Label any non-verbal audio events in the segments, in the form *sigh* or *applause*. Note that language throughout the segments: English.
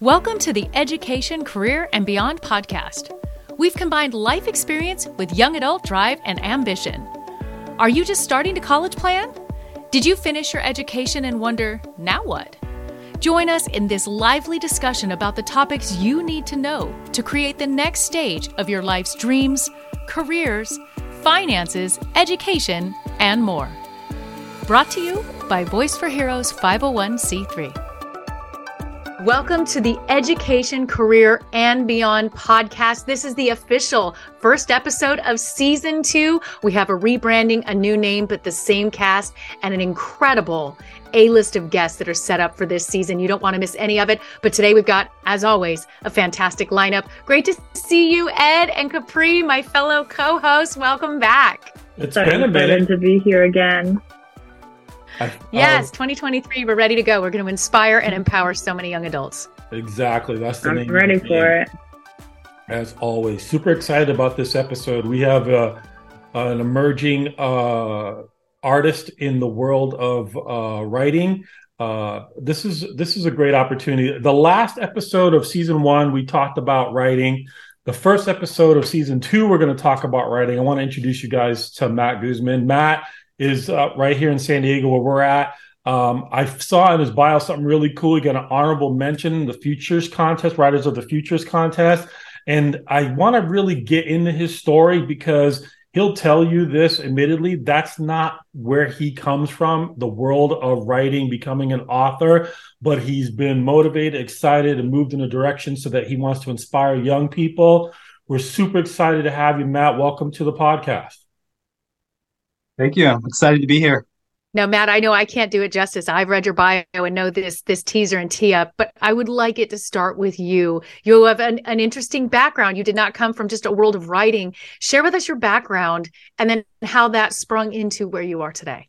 Welcome to the Education, Career, and Beyond podcast. We've combined life experience with young adult drive and ambition. Are you just starting to college plan? Did you finish your education and wonder, now what? Join us in this lively discussion about the topics you need to know to create the next stage of your life's dreams, careers, finances, education, and more. Brought to you by Voice for Heroes 501c3. Welcome to the Education, Career, and Beyond podcast. This is the official first episode of season two. We have a rebranding, a new name, but the same cast, and an incredible A list of guests that are set up for this season. You don't want to miss any of it. But today we've got, as always, a fantastic lineup. Great to see you, Ed and Capri, my fellow co hosts. Welcome back. It's been a minute to be here again. I, yes, 2023. We're ready to go. We're going to inspire and empower so many young adults. Exactly. That's the I'm name. ready for it. As always, super excited about this episode. We have uh, an emerging uh, artist in the world of uh, writing. Uh, this is this is a great opportunity. The last episode of season one, we talked about writing. The first episode of season two, we're going to talk about writing. I want to introduce you guys to Matt Guzman. Matt is uh, right here in San Diego where we're at. Um, I saw in his bio something really cool. He got an honorable mention, the Futures Contest, Writers of the Futures Contest. And I want to really get into his story because he'll tell you this admittedly, that's not where he comes from, the world of writing, becoming an author, but he's been motivated, excited, and moved in a direction so that he wants to inspire young people. We're super excited to have you, Matt. Welcome to the podcast. Thank you. I'm excited to be here. Now, Matt, I know I can't do it justice. I've read your bio and know this this teaser and tee up, but I would like it to start with you. You have an, an interesting background. You did not come from just a world of writing. Share with us your background and then how that sprung into where you are today.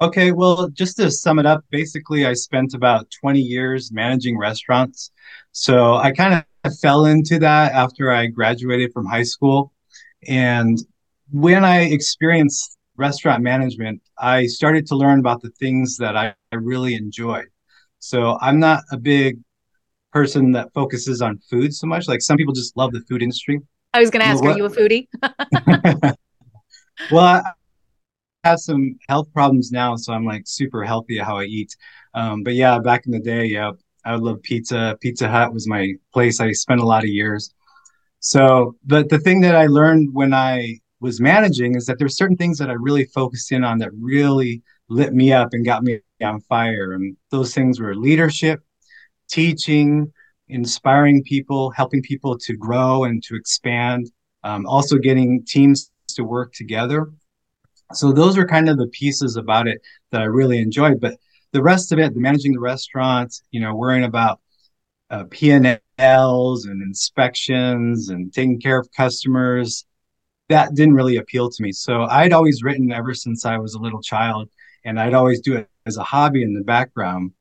Okay, well, just to sum it up, basically, I spent about 20 years managing restaurants. So I kind of fell into that after I graduated from high school. And when I experienced restaurant management, I started to learn about the things that I, I really enjoy. So I'm not a big person that focuses on food so much. Like some people just love the food industry. I was going to ask, are you a foodie? *laughs* *laughs* well, I have some health problems now, so I'm like super healthy how I eat. Um, but yeah, back in the day, yeah, I would love pizza. Pizza Hut was my place. I spent a lot of years. So, but the thing that I learned when I was managing is that there's certain things that I really focused in on that really lit me up and got me on fire. And those things were leadership, teaching, inspiring people, helping people to grow and to expand, um, also getting teams to work together. So those are kind of the pieces about it that I really enjoyed. But the rest of it, the managing the restaurant, you know, worrying about uh, P&Ls and inspections and taking care of customers, that didn't really appeal to me. So I'd always written ever since I was a little child, and I'd always do it as a hobby in the background.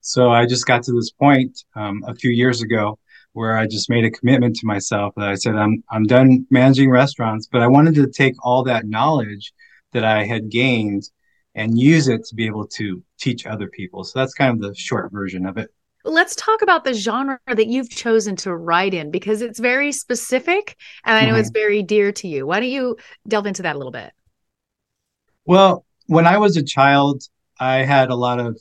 So I just got to this point um, a few years ago where I just made a commitment to myself that I said I'm I'm done managing restaurants, but I wanted to take all that knowledge that I had gained and use it to be able to teach other people. So that's kind of the short version of it. Let's talk about the genre that you've chosen to write in because it's very specific and I know mm-hmm. it's very dear to you. Why don't you delve into that a little bit? Well, when I was a child, I had a lot of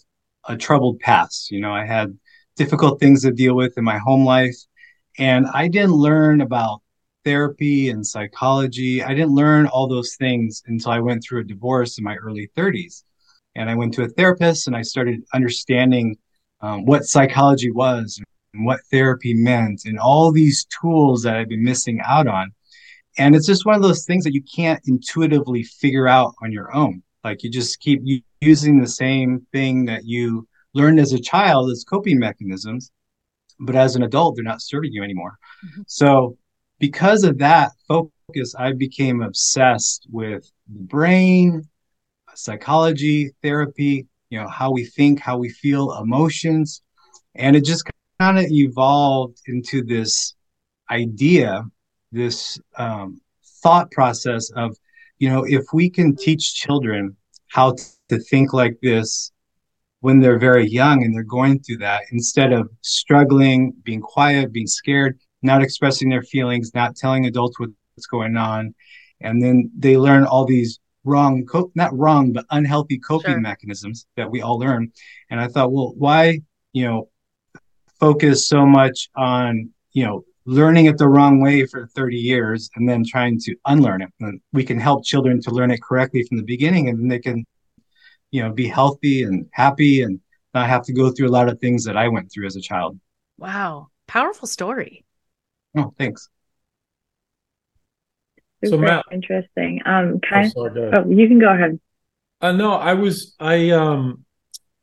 a troubled past. You know, I had difficult things to deal with in my home life, and I didn't learn about therapy and psychology. I didn't learn all those things until I went through a divorce in my early 30s. And I went to a therapist and I started understanding um, what psychology was and what therapy meant and all these tools that I've been missing out on. And it's just one of those things that you can't intuitively figure out on your own. Like you just keep using the same thing that you learned as a child as coping mechanisms, but as an adult, they're not serving you anymore. Mm-hmm. So, because of that focus, I became obsessed with the brain, psychology, therapy, you know how we think how we feel emotions and it just kind of evolved into this idea this um, thought process of you know if we can teach children how to think like this when they're very young and they're going through that instead of struggling, being quiet, being scared, not expressing their feelings, not telling adults what's going on. And then they learn all these wrong, co- not wrong, but unhealthy coping sure. mechanisms that we all learn. And I thought, well, why, you know, focus so much on, you know, learning it the wrong way for 30 years and then trying to unlearn it. And we can help children to learn it correctly from the beginning and then they can, you know, be healthy and happy and not have to go through a lot of things that I went through as a child. Wow. Powerful story. Oh, thanks. Super so Matt, interesting. Um, kind oh, sorry, oh, you can go ahead. Uh, no, I was, I, um,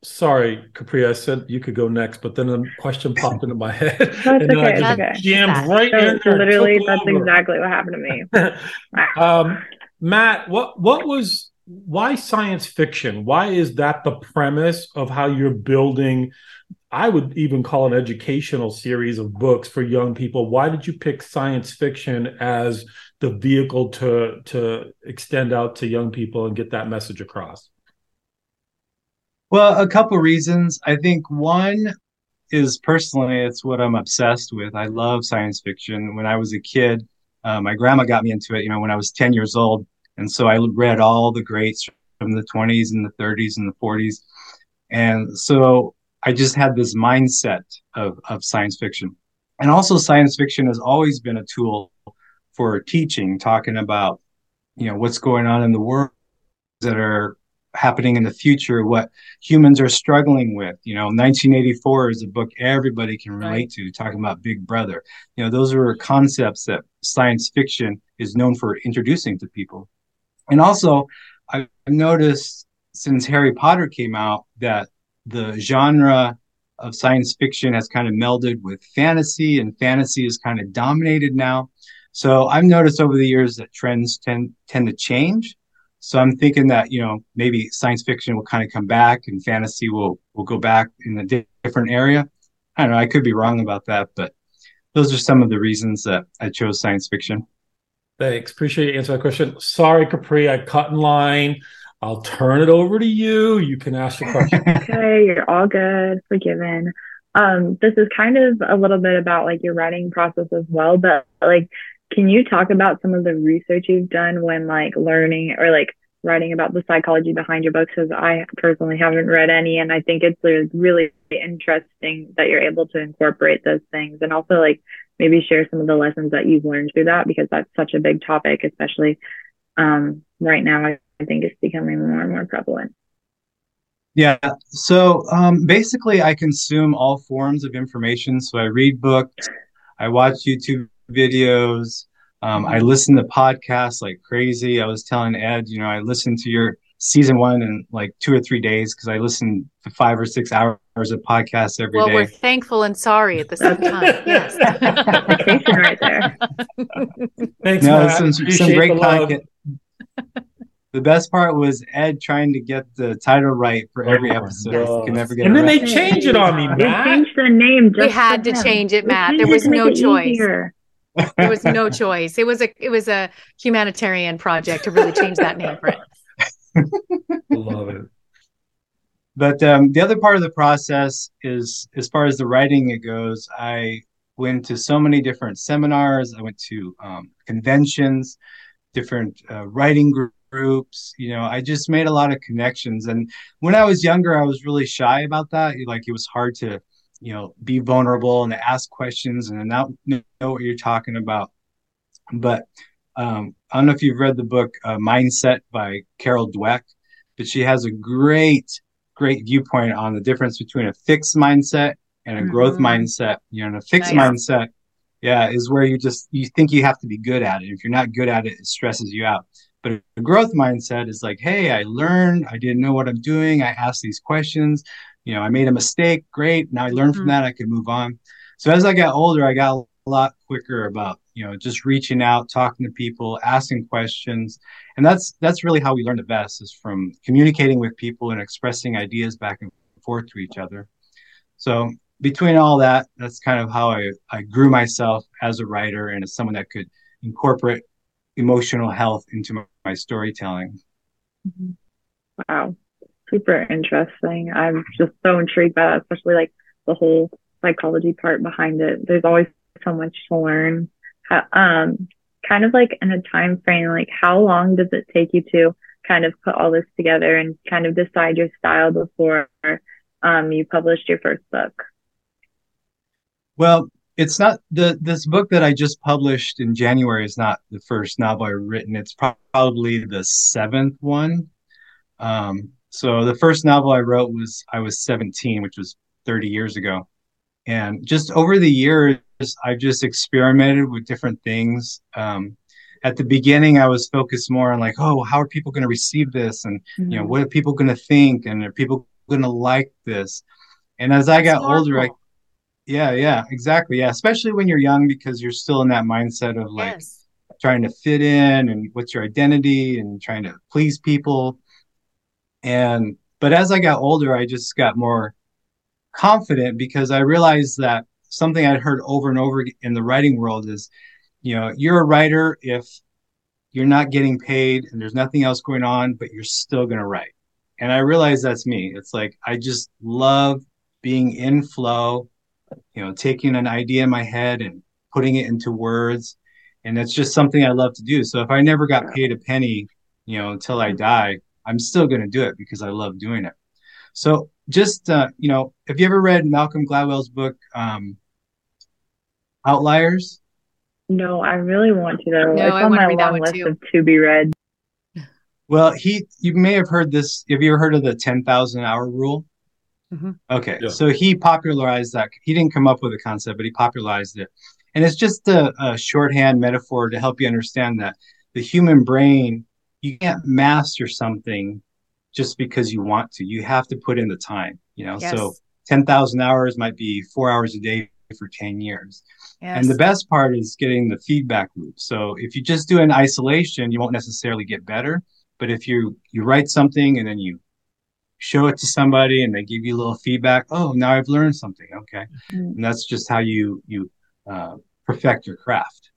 sorry, Capri, I said you could go next, but then a question popped into my head. *laughs* That's and okay. I just okay. jammed right so, in there. Literally, that's over. exactly what happened to me. *laughs* um, Matt, what what was why science fiction? Why is that the premise of how you're building? I would even call an educational series of books for young people. Why did you pick science fiction as the vehicle to to extend out to young people and get that message across? Well, a couple reasons. I think one is personally, it's what I'm obsessed with. I love science fiction. When I was a kid, uh, my grandma got me into it, you know, when I was 10 years old. And so I read all the greats from the 20s and the 30s and the 40s. And so I just had this mindset of, of science fiction. And also, science fiction has always been a tool for teaching, talking about, you know, what's going on in the world that are happening in the future, what humans are struggling with. You know, 1984 is a book everybody can relate right. to, talking about Big Brother. You know, those are concepts that science fiction is known for introducing to people. And also, I've noticed since Harry Potter came out that the genre of science fiction has kind of melded with fantasy, and fantasy is kind of dominated now. So I've noticed over the years that trends tend tend to change. So I'm thinking that you know maybe science fiction will kind of come back and fantasy will will go back in a di- different area. I don't know. I could be wrong about that, but those are some of the reasons that I chose science fiction. Thanks. Appreciate you answering that question. Sorry, Capri, I cut in line. I'll turn it over to you. You can ask your question. *laughs* okay, you're all good. Forgiven. Um, this is kind of a little bit about like your writing process as well, but like can you talk about some of the research you've done when like learning or like writing about the psychology behind your books? Because I personally haven't read any, and I think it's really interesting that you're able to incorporate those things, and also like maybe share some of the lessons that you've learned through that because that's such a big topic, especially um, right now. I, think it's becoming more and more prevalent. Yeah. So um, basically, I consume all forms of information. So I read books, I watch YouTube videos. Um, I listen to podcasts like crazy. I was telling Ed, you know, I listened to your season one in like two or three days because I listened to five or six hours of podcasts every well, day. we're thankful and sorry at the same time. *laughs* yes. right there. Thanks, no, Matt. Some, some great content. the best part was Ed trying to get the title right for every oh episode. Can never get and then right. they change it on me, Matt. They changed the name. we had to change it, Matt. There was no choice. Easier. There was no choice. It was a it was a humanitarian project to really change that name for it. Love it. But um, the other part of the process is, as far as the writing it goes, I went to so many different seminars. I went to um, conventions, different uh, writing groups. You know, I just made a lot of connections. And when I was younger, I was really shy about that. Like it was hard to you know be vulnerable and to ask questions and not know what you're talking about but um, i don't know if you've read the book uh, mindset by carol dweck but she has a great great viewpoint on the difference between a fixed mindset and a mm-hmm. growth mindset you know a fixed nice. mindset yeah is where you just you think you have to be good at it if you're not good at it it stresses you out but a growth mindset is like hey i learned i didn't know what i'm doing i asked these questions you know, I made a mistake. Great. Now I learned mm-hmm. from that. I could move on. So as I got older, I got a lot quicker about, you know, just reaching out, talking to people, asking questions. And that's, that's really how we learn the best is from communicating with people and expressing ideas back and forth to each other. So between all that, that's kind of how I, I grew myself as a writer and as someone that could incorporate emotional health into my, my storytelling. Mm-hmm. Wow. Super interesting. I'm just so intrigued by that, especially like the whole psychology part behind it. There's always so much to learn. Um, kind of like in a time frame, like how long does it take you to kind of put all this together and kind of decide your style before um, you published your first book? Well, it's not the this book that I just published in January is not the first novel I've written. It's probably the seventh one. Um, so the first novel I wrote was I was 17, which was 30 years ago. And just over the years, I've just experimented with different things. Um, at the beginning, I was focused more on like, oh, how are people going to receive this? And, mm-hmm. you know, mm-hmm. what are people going to think? And are people going to like this? And as I got older, I, yeah, yeah, exactly. Yeah. Especially when you're young, because you're still in that mindset of like yes. trying to fit in and what's your identity and trying to please people. And, but as I got older, I just got more confident because I realized that something I'd heard over and over in the writing world is, you know, you're a writer if you're not getting paid and there's nothing else going on, but you're still going to write. And I realized that's me. It's like I just love being in flow, you know, taking an idea in my head and putting it into words. And it's just something I love to do. So if I never got paid a penny, you know, until I die, I'm still going to do it because I love doing it. So just uh, you know, have you ever read Malcolm Gladwell's book um, Outliers? No, I really want to though. No, it's I on my long list too. of to be read. Well, he you may have heard this. Have you ever heard of the ten thousand hour rule? Mm-hmm. Okay, yeah. so he popularized that. He didn't come up with the concept, but he popularized it, and it's just a, a shorthand metaphor to help you understand that the human brain you can't master something just because you want to. You have to put in the time, you know. Yes. So 10,000 hours might be 4 hours a day for 10 years. Yes. And the best part is getting the feedback loop. So if you just do it in isolation, you won't necessarily get better, but if you you write something and then you show it to somebody and they give you a little feedback, oh, now I've learned something. Okay. Mm-hmm. And that's just how you you uh, perfect your craft.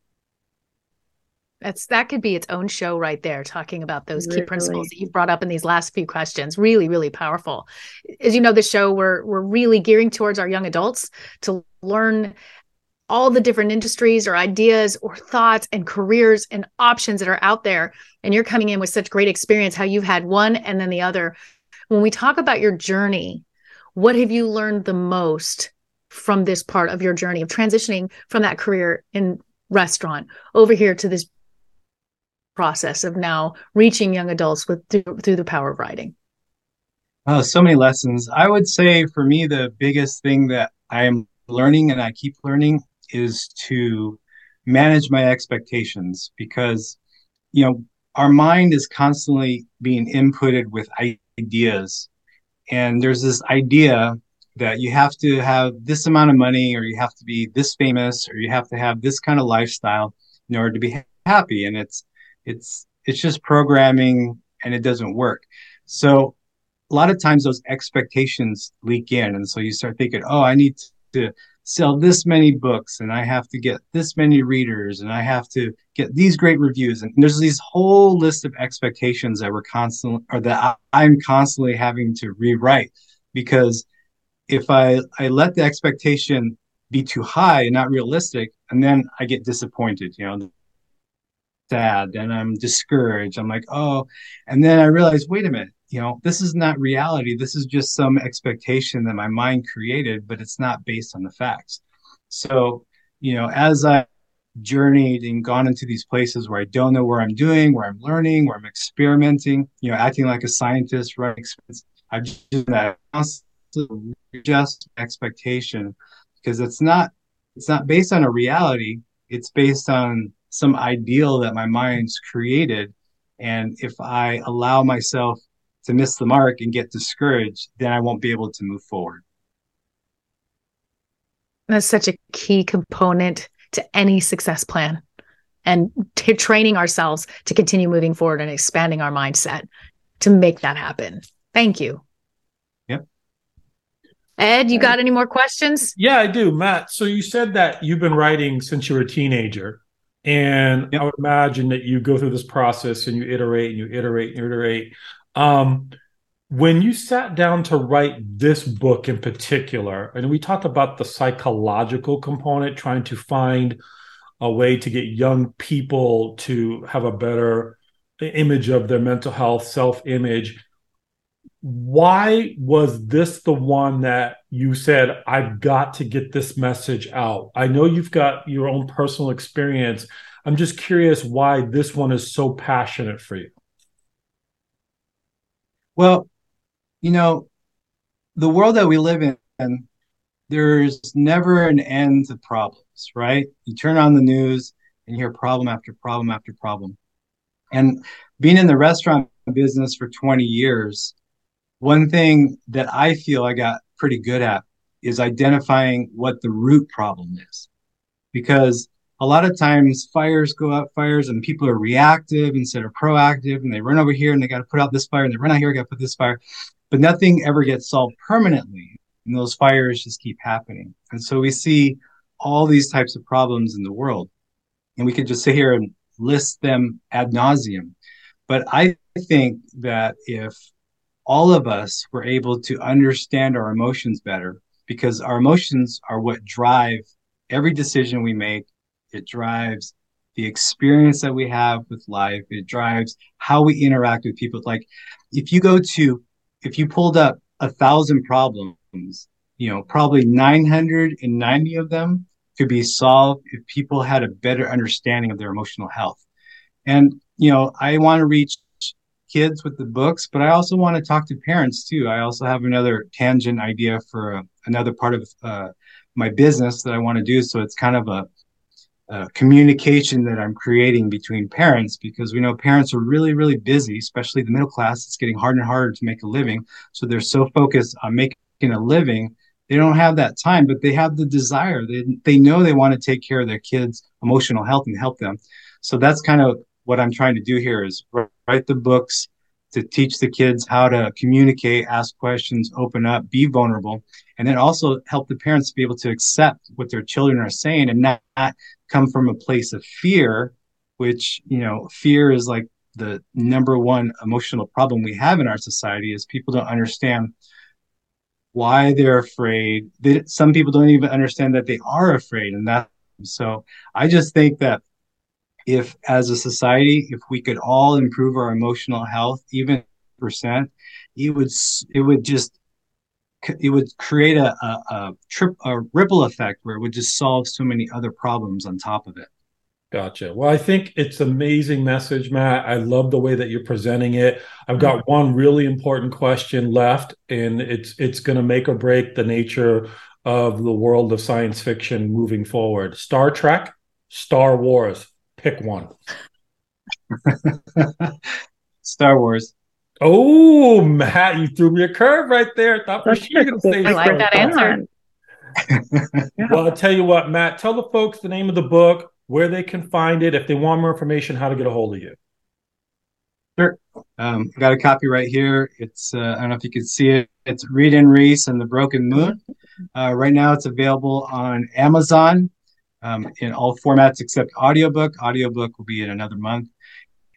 That's that could be its own show right there, talking about those really? key principles that you've brought up in these last few questions. Really, really powerful. As you know, the show we're we're really gearing towards our young adults to learn all the different industries or ideas or thoughts and careers and options that are out there. And you're coming in with such great experience, how you've had one and then the other. When we talk about your journey, what have you learned the most from this part of your journey of transitioning from that career in restaurant over here to this process of now reaching young adults with through, through the power of writing? Oh, so many lessons. I would say for me, the biggest thing that I am learning and I keep learning is to manage my expectations because, you know, our mind is constantly being inputted with ideas. And there's this idea that you have to have this amount of money or you have to be this famous or you have to have this kind of lifestyle in order to be happy. And it's it's it's just programming and it doesn't work. So a lot of times those expectations leak in and so you start thinking, "Oh, I need to sell this many books and I have to get this many readers and I have to get these great reviews." And there's these whole list of expectations that we're constantly or that I'm constantly having to rewrite because if I I let the expectation be too high and not realistic and then I get disappointed, you know, sad and I'm discouraged. I'm like, oh, and then I realized, wait a minute, you know, this is not reality. This is just some expectation that my mind created, but it's not based on the facts. So, you know, as I journeyed and gone into these places where I don't know where I'm doing, where I'm learning, where I'm experimenting, you know, acting like a scientist, right? I've just that just expectation because it's not it's not based on a reality. It's based on some ideal that my mind's created. And if I allow myself to miss the mark and get discouraged, then I won't be able to move forward. That's such a key component to any success plan and t- training ourselves to continue moving forward and expanding our mindset to make that happen. Thank you. Yep. Ed, you got any more questions? Yeah, I do. Matt, so you said that you've been writing since you were a teenager. And yep. I would imagine that you go through this process and you iterate and you iterate and you iterate. Um, when you sat down to write this book in particular, and we talked about the psychological component, trying to find a way to get young people to have a better image of their mental health, self image. Why was this the one that you said, I've got to get this message out? I know you've got your own personal experience. I'm just curious why this one is so passionate for you. Well, you know, the world that we live in, there's never an end to problems, right? You turn on the news and you hear problem after problem after problem. And being in the restaurant business for 20 years, one thing that I feel I got pretty good at is identifying what the root problem is. Because a lot of times fires go out fires and people are reactive instead of proactive and they run over here and they got to put out this fire and they run out here, got to put this fire but nothing ever gets solved permanently. And those fires just keep happening. And so we see all these types of problems in the world. And we could just sit here and list them ad nauseum. But I think that if all of us were able to understand our emotions better, because our emotions are what drive every decision we make, it drives the experience that we have with life, it drives how we interact with people. Like if you go to if you pulled up a thousand problems, you know, probably 990 of them could be solved if people had a better understanding of their emotional health. And, you know, I want to reach kids with the books, but I also want to talk to parents too. I also have another tangent idea for uh, another part of uh, my business that I want to do. So it's kind of a uh, communication that I'm creating between parents because we know parents are really, really busy, especially the middle class. It's getting harder and harder to make a living. So they're so focused on making a living. They don't have that time, but they have the desire. They, they know they want to take care of their kids' emotional health and help them. So that's kind of what I'm trying to do here is write the books to teach the kids how to communicate, ask questions, open up, be vulnerable, and then also help the parents be able to accept what their children are saying and not come from a place of fear, which, you know, fear is like the number one emotional problem we have in our society is people don't understand why they're afraid. They, some people don't even understand that they are afraid. And that, so I just think that if as a society, if we could all improve our emotional health, even percent, it would, it would just it would create a, a, a, trip a ripple effect where it would just solve so many other problems on top of it. Gotcha. Well i think it's amazing message matt. I love the way that you're presenting it. I've got mm-hmm. one really important question left and it's it's going to make or break the nature of the world of science fiction moving forward. Star trek star wars pick one *laughs* star wars Oh, Matt, you threw me a curve right there. Thought for sure you were going to say. I like that answer. *laughs* well, I'll tell you what, Matt. Tell the folks the name of the book, where they can find it, if they want more information, how to get a hold of you. Sure. Um, I got a copy right here. It's uh, I don't know if you can see it. It's Rieden Reece and the Broken Moon. Uh, right now, it's available on Amazon um, in all formats except audiobook. Audiobook will be in another month.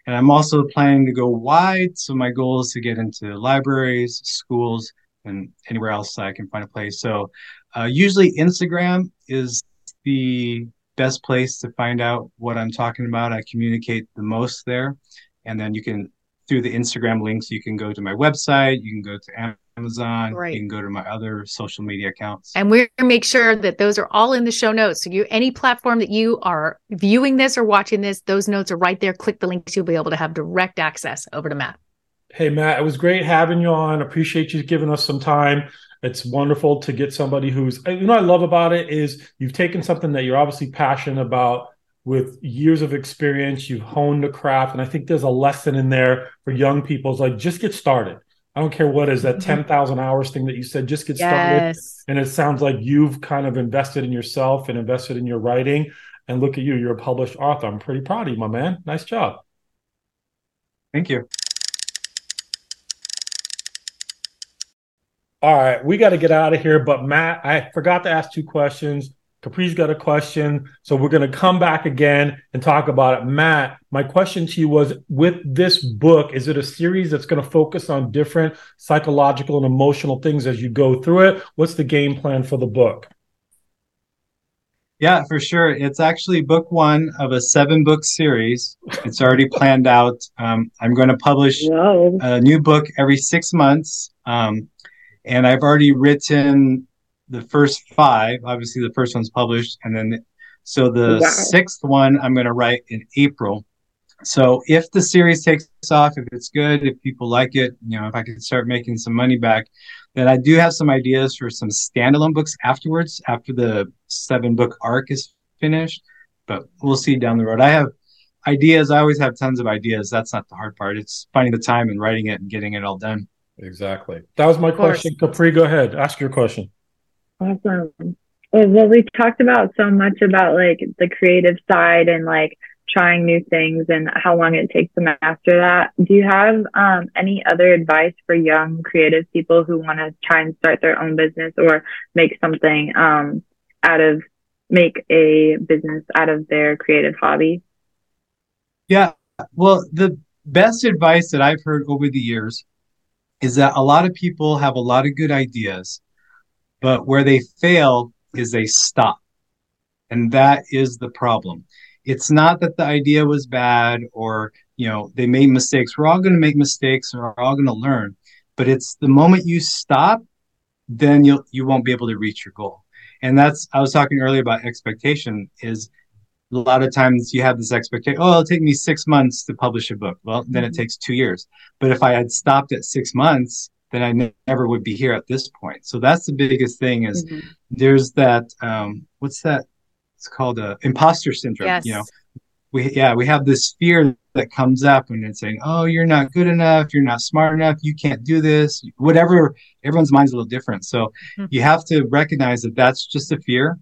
And I'm also planning to go wide. So my goal is to get into libraries, schools, and anywhere else I can find a place. So uh, usually Instagram is the best place to find out what I'm talking about. I communicate the most there. And then you can, through the Instagram links, you can go to my website, you can go to Amazon. Right. You can go to my other social media accounts. And we're going to make sure that those are all in the show notes. So you any platform that you are viewing this or watching this, those notes are right there. Click the links. You'll be able to have direct access over to Matt. Hey Matt, it was great having you on. Appreciate you giving us some time. It's wonderful to get somebody who's you know I love about it is you've taken something that you're obviously passionate about with years of experience, you've honed the craft. And I think there's a lesson in there for young people. It's like just get started I don't care what is that mm-hmm. 10,000 hours thing that you said, just get started. And it sounds like you've kind of invested in yourself and invested in your writing. And look at you, you're a published author. I'm pretty proud of you, my man. Nice job. Thank you. All right, we got to get out of here. But Matt, I forgot to ask two questions. Capri's got a question. So we're going to come back again and talk about it. Matt, my question to you was with this book, is it a series that's going to focus on different psychological and emotional things as you go through it? What's the game plan for the book? Yeah, for sure. It's actually book one of a seven book series. It's already planned out. Um, I'm going to publish Whoa. a new book every six months. Um, and I've already written the first five. Obviously, the first one's published. And then, so the Wow. sixth one I'm going to write in April. So if the series takes off, if it's good, if people like it, you know, if I can start making some money back, then I do have some ideas for some standalone books afterwards, after the seven book arc is finished. But we'll see down the road. I have ideas. I always have tons of ideas. That's not the hard part. It's finding the time and writing it and getting it all done. Exactly. That was my question. Capri, go ahead. Ask your question. Awesome. Well, we talked about so much about like the creative side and like trying new things and how long it takes to master that. Do you have um, any other advice for young creative people who want to try and start their own business or make something um, out of make a business out of their creative hobby? Yeah. Well, the best advice that I've heard over the years is that a lot of people have a lot of good ideas, but where they fail is they stop. And that is the problem. It's not that the idea was bad or, you know, they made mistakes. We're all going to make mistakes and we're all going to learn. But it's the moment you stop, then you'll you won't be able to reach your goal. And that's I was talking earlier about expectation is a lot of times you have this expectation oh it'll take me six months to publish a book well then it mm-hmm. takes two years but if i had stopped at six months then i ne- never would be here at this point. So that's the biggest thing is Mhm. there's that um what's that? It's called a imposter syndrome Yes. you know? We yeah we have this fear that comes up and it's saying oh you're not good enough. You're not smart enough. You can't do this. Whatever everyone's mind's a little different. So Mhm. you have to recognize that that's just a fear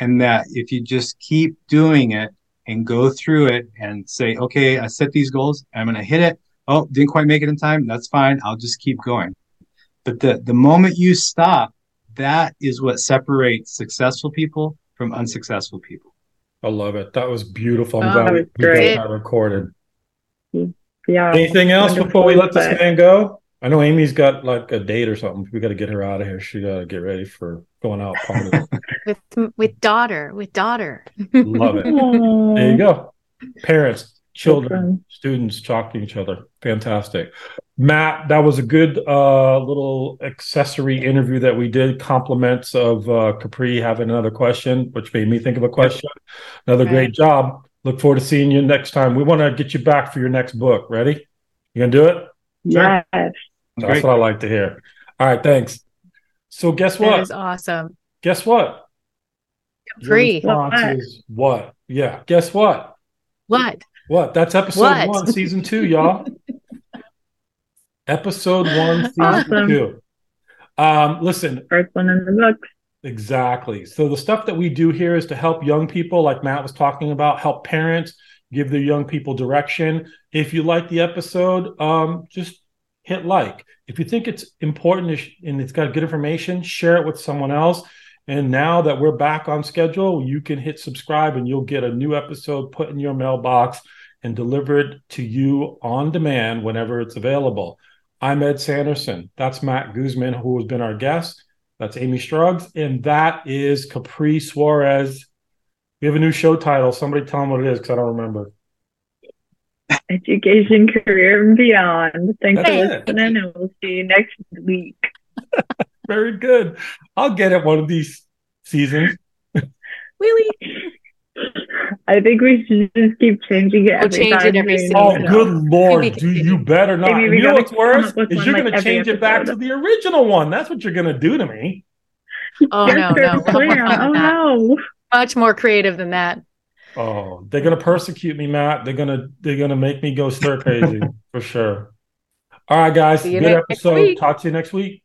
and that if you just keep doing it and go through it and say okay i set these goals. I'm going to hit it oh didn't quite make it in time that's fine i'll just keep going but the the moment you stop that is what separates successful people from unsuccessful people I love it. That was beautiful. I'm Oh, glad that we, was we got great. that recorded. Yeah. Anything else before we let this Wonderful, man go? I know Amy's got like a date or something. We got to get her out of here. She got to get ready for going out partying. *laughs* with with daughter, with daughter. Love it. *laughs* There you go. Parents, children, Awesome. students talking to each other. Fantastic. Matt, that was a good uh, little accessory interview that we did. Compliments of uh, Capri having another question, which made me think of a question. Another Right. great job. Look forward to seeing you next time. We want to get you back for your next book. Ready? You gonna do it? Yes. That's Great. what I like to hear. All right, thanks. So guess That what? is awesome. Guess what? Your Capri. response What? is what? Yeah. Guess what? What? What? That's episode What? one, season two, y'all. episode one, season Awesome. two. Um, listen, First one in the books. exactly. So the stuff that we do here is to help young people, like Matt was talking about, help parents give their young people direction. If you like the episode, um, just hit like. If you think it's important and it's got good information, share it with someone else. And now that we're back on schedule, you can hit subscribe and you'll get a new episode put in your mailbox and delivered to you on demand whenever it's available. I'm Ed Sanderson. That's Matt Guzman, who has been our guest. That's Amy Struggs. And that is Capri Suarez. We have a new show title. Somebody tell them what it is because I don't remember. Education, career, and beyond. Thanks That's for it. listening, and we'll see you next week. *laughs* Very good. I'll get it one of these seasons. *laughs* Really? *laughs* I think we should just keep changing it We'll every change time. it every oh, we- season. Oh, good lord! Maybe Do you continue. better not? Maybe And we you know what's worse come up with is you're like, going to every change it back to the original one. That's what you're going to do to me. Oh no, no. We'll have more clear. fun Oh no. Much more creative than that. Oh, they're going to persecute me, Matt. They're going to they're going to make me go stir crazy *laughs* for sure. All right, guys. See you Good next episode. week. Talk to you next week.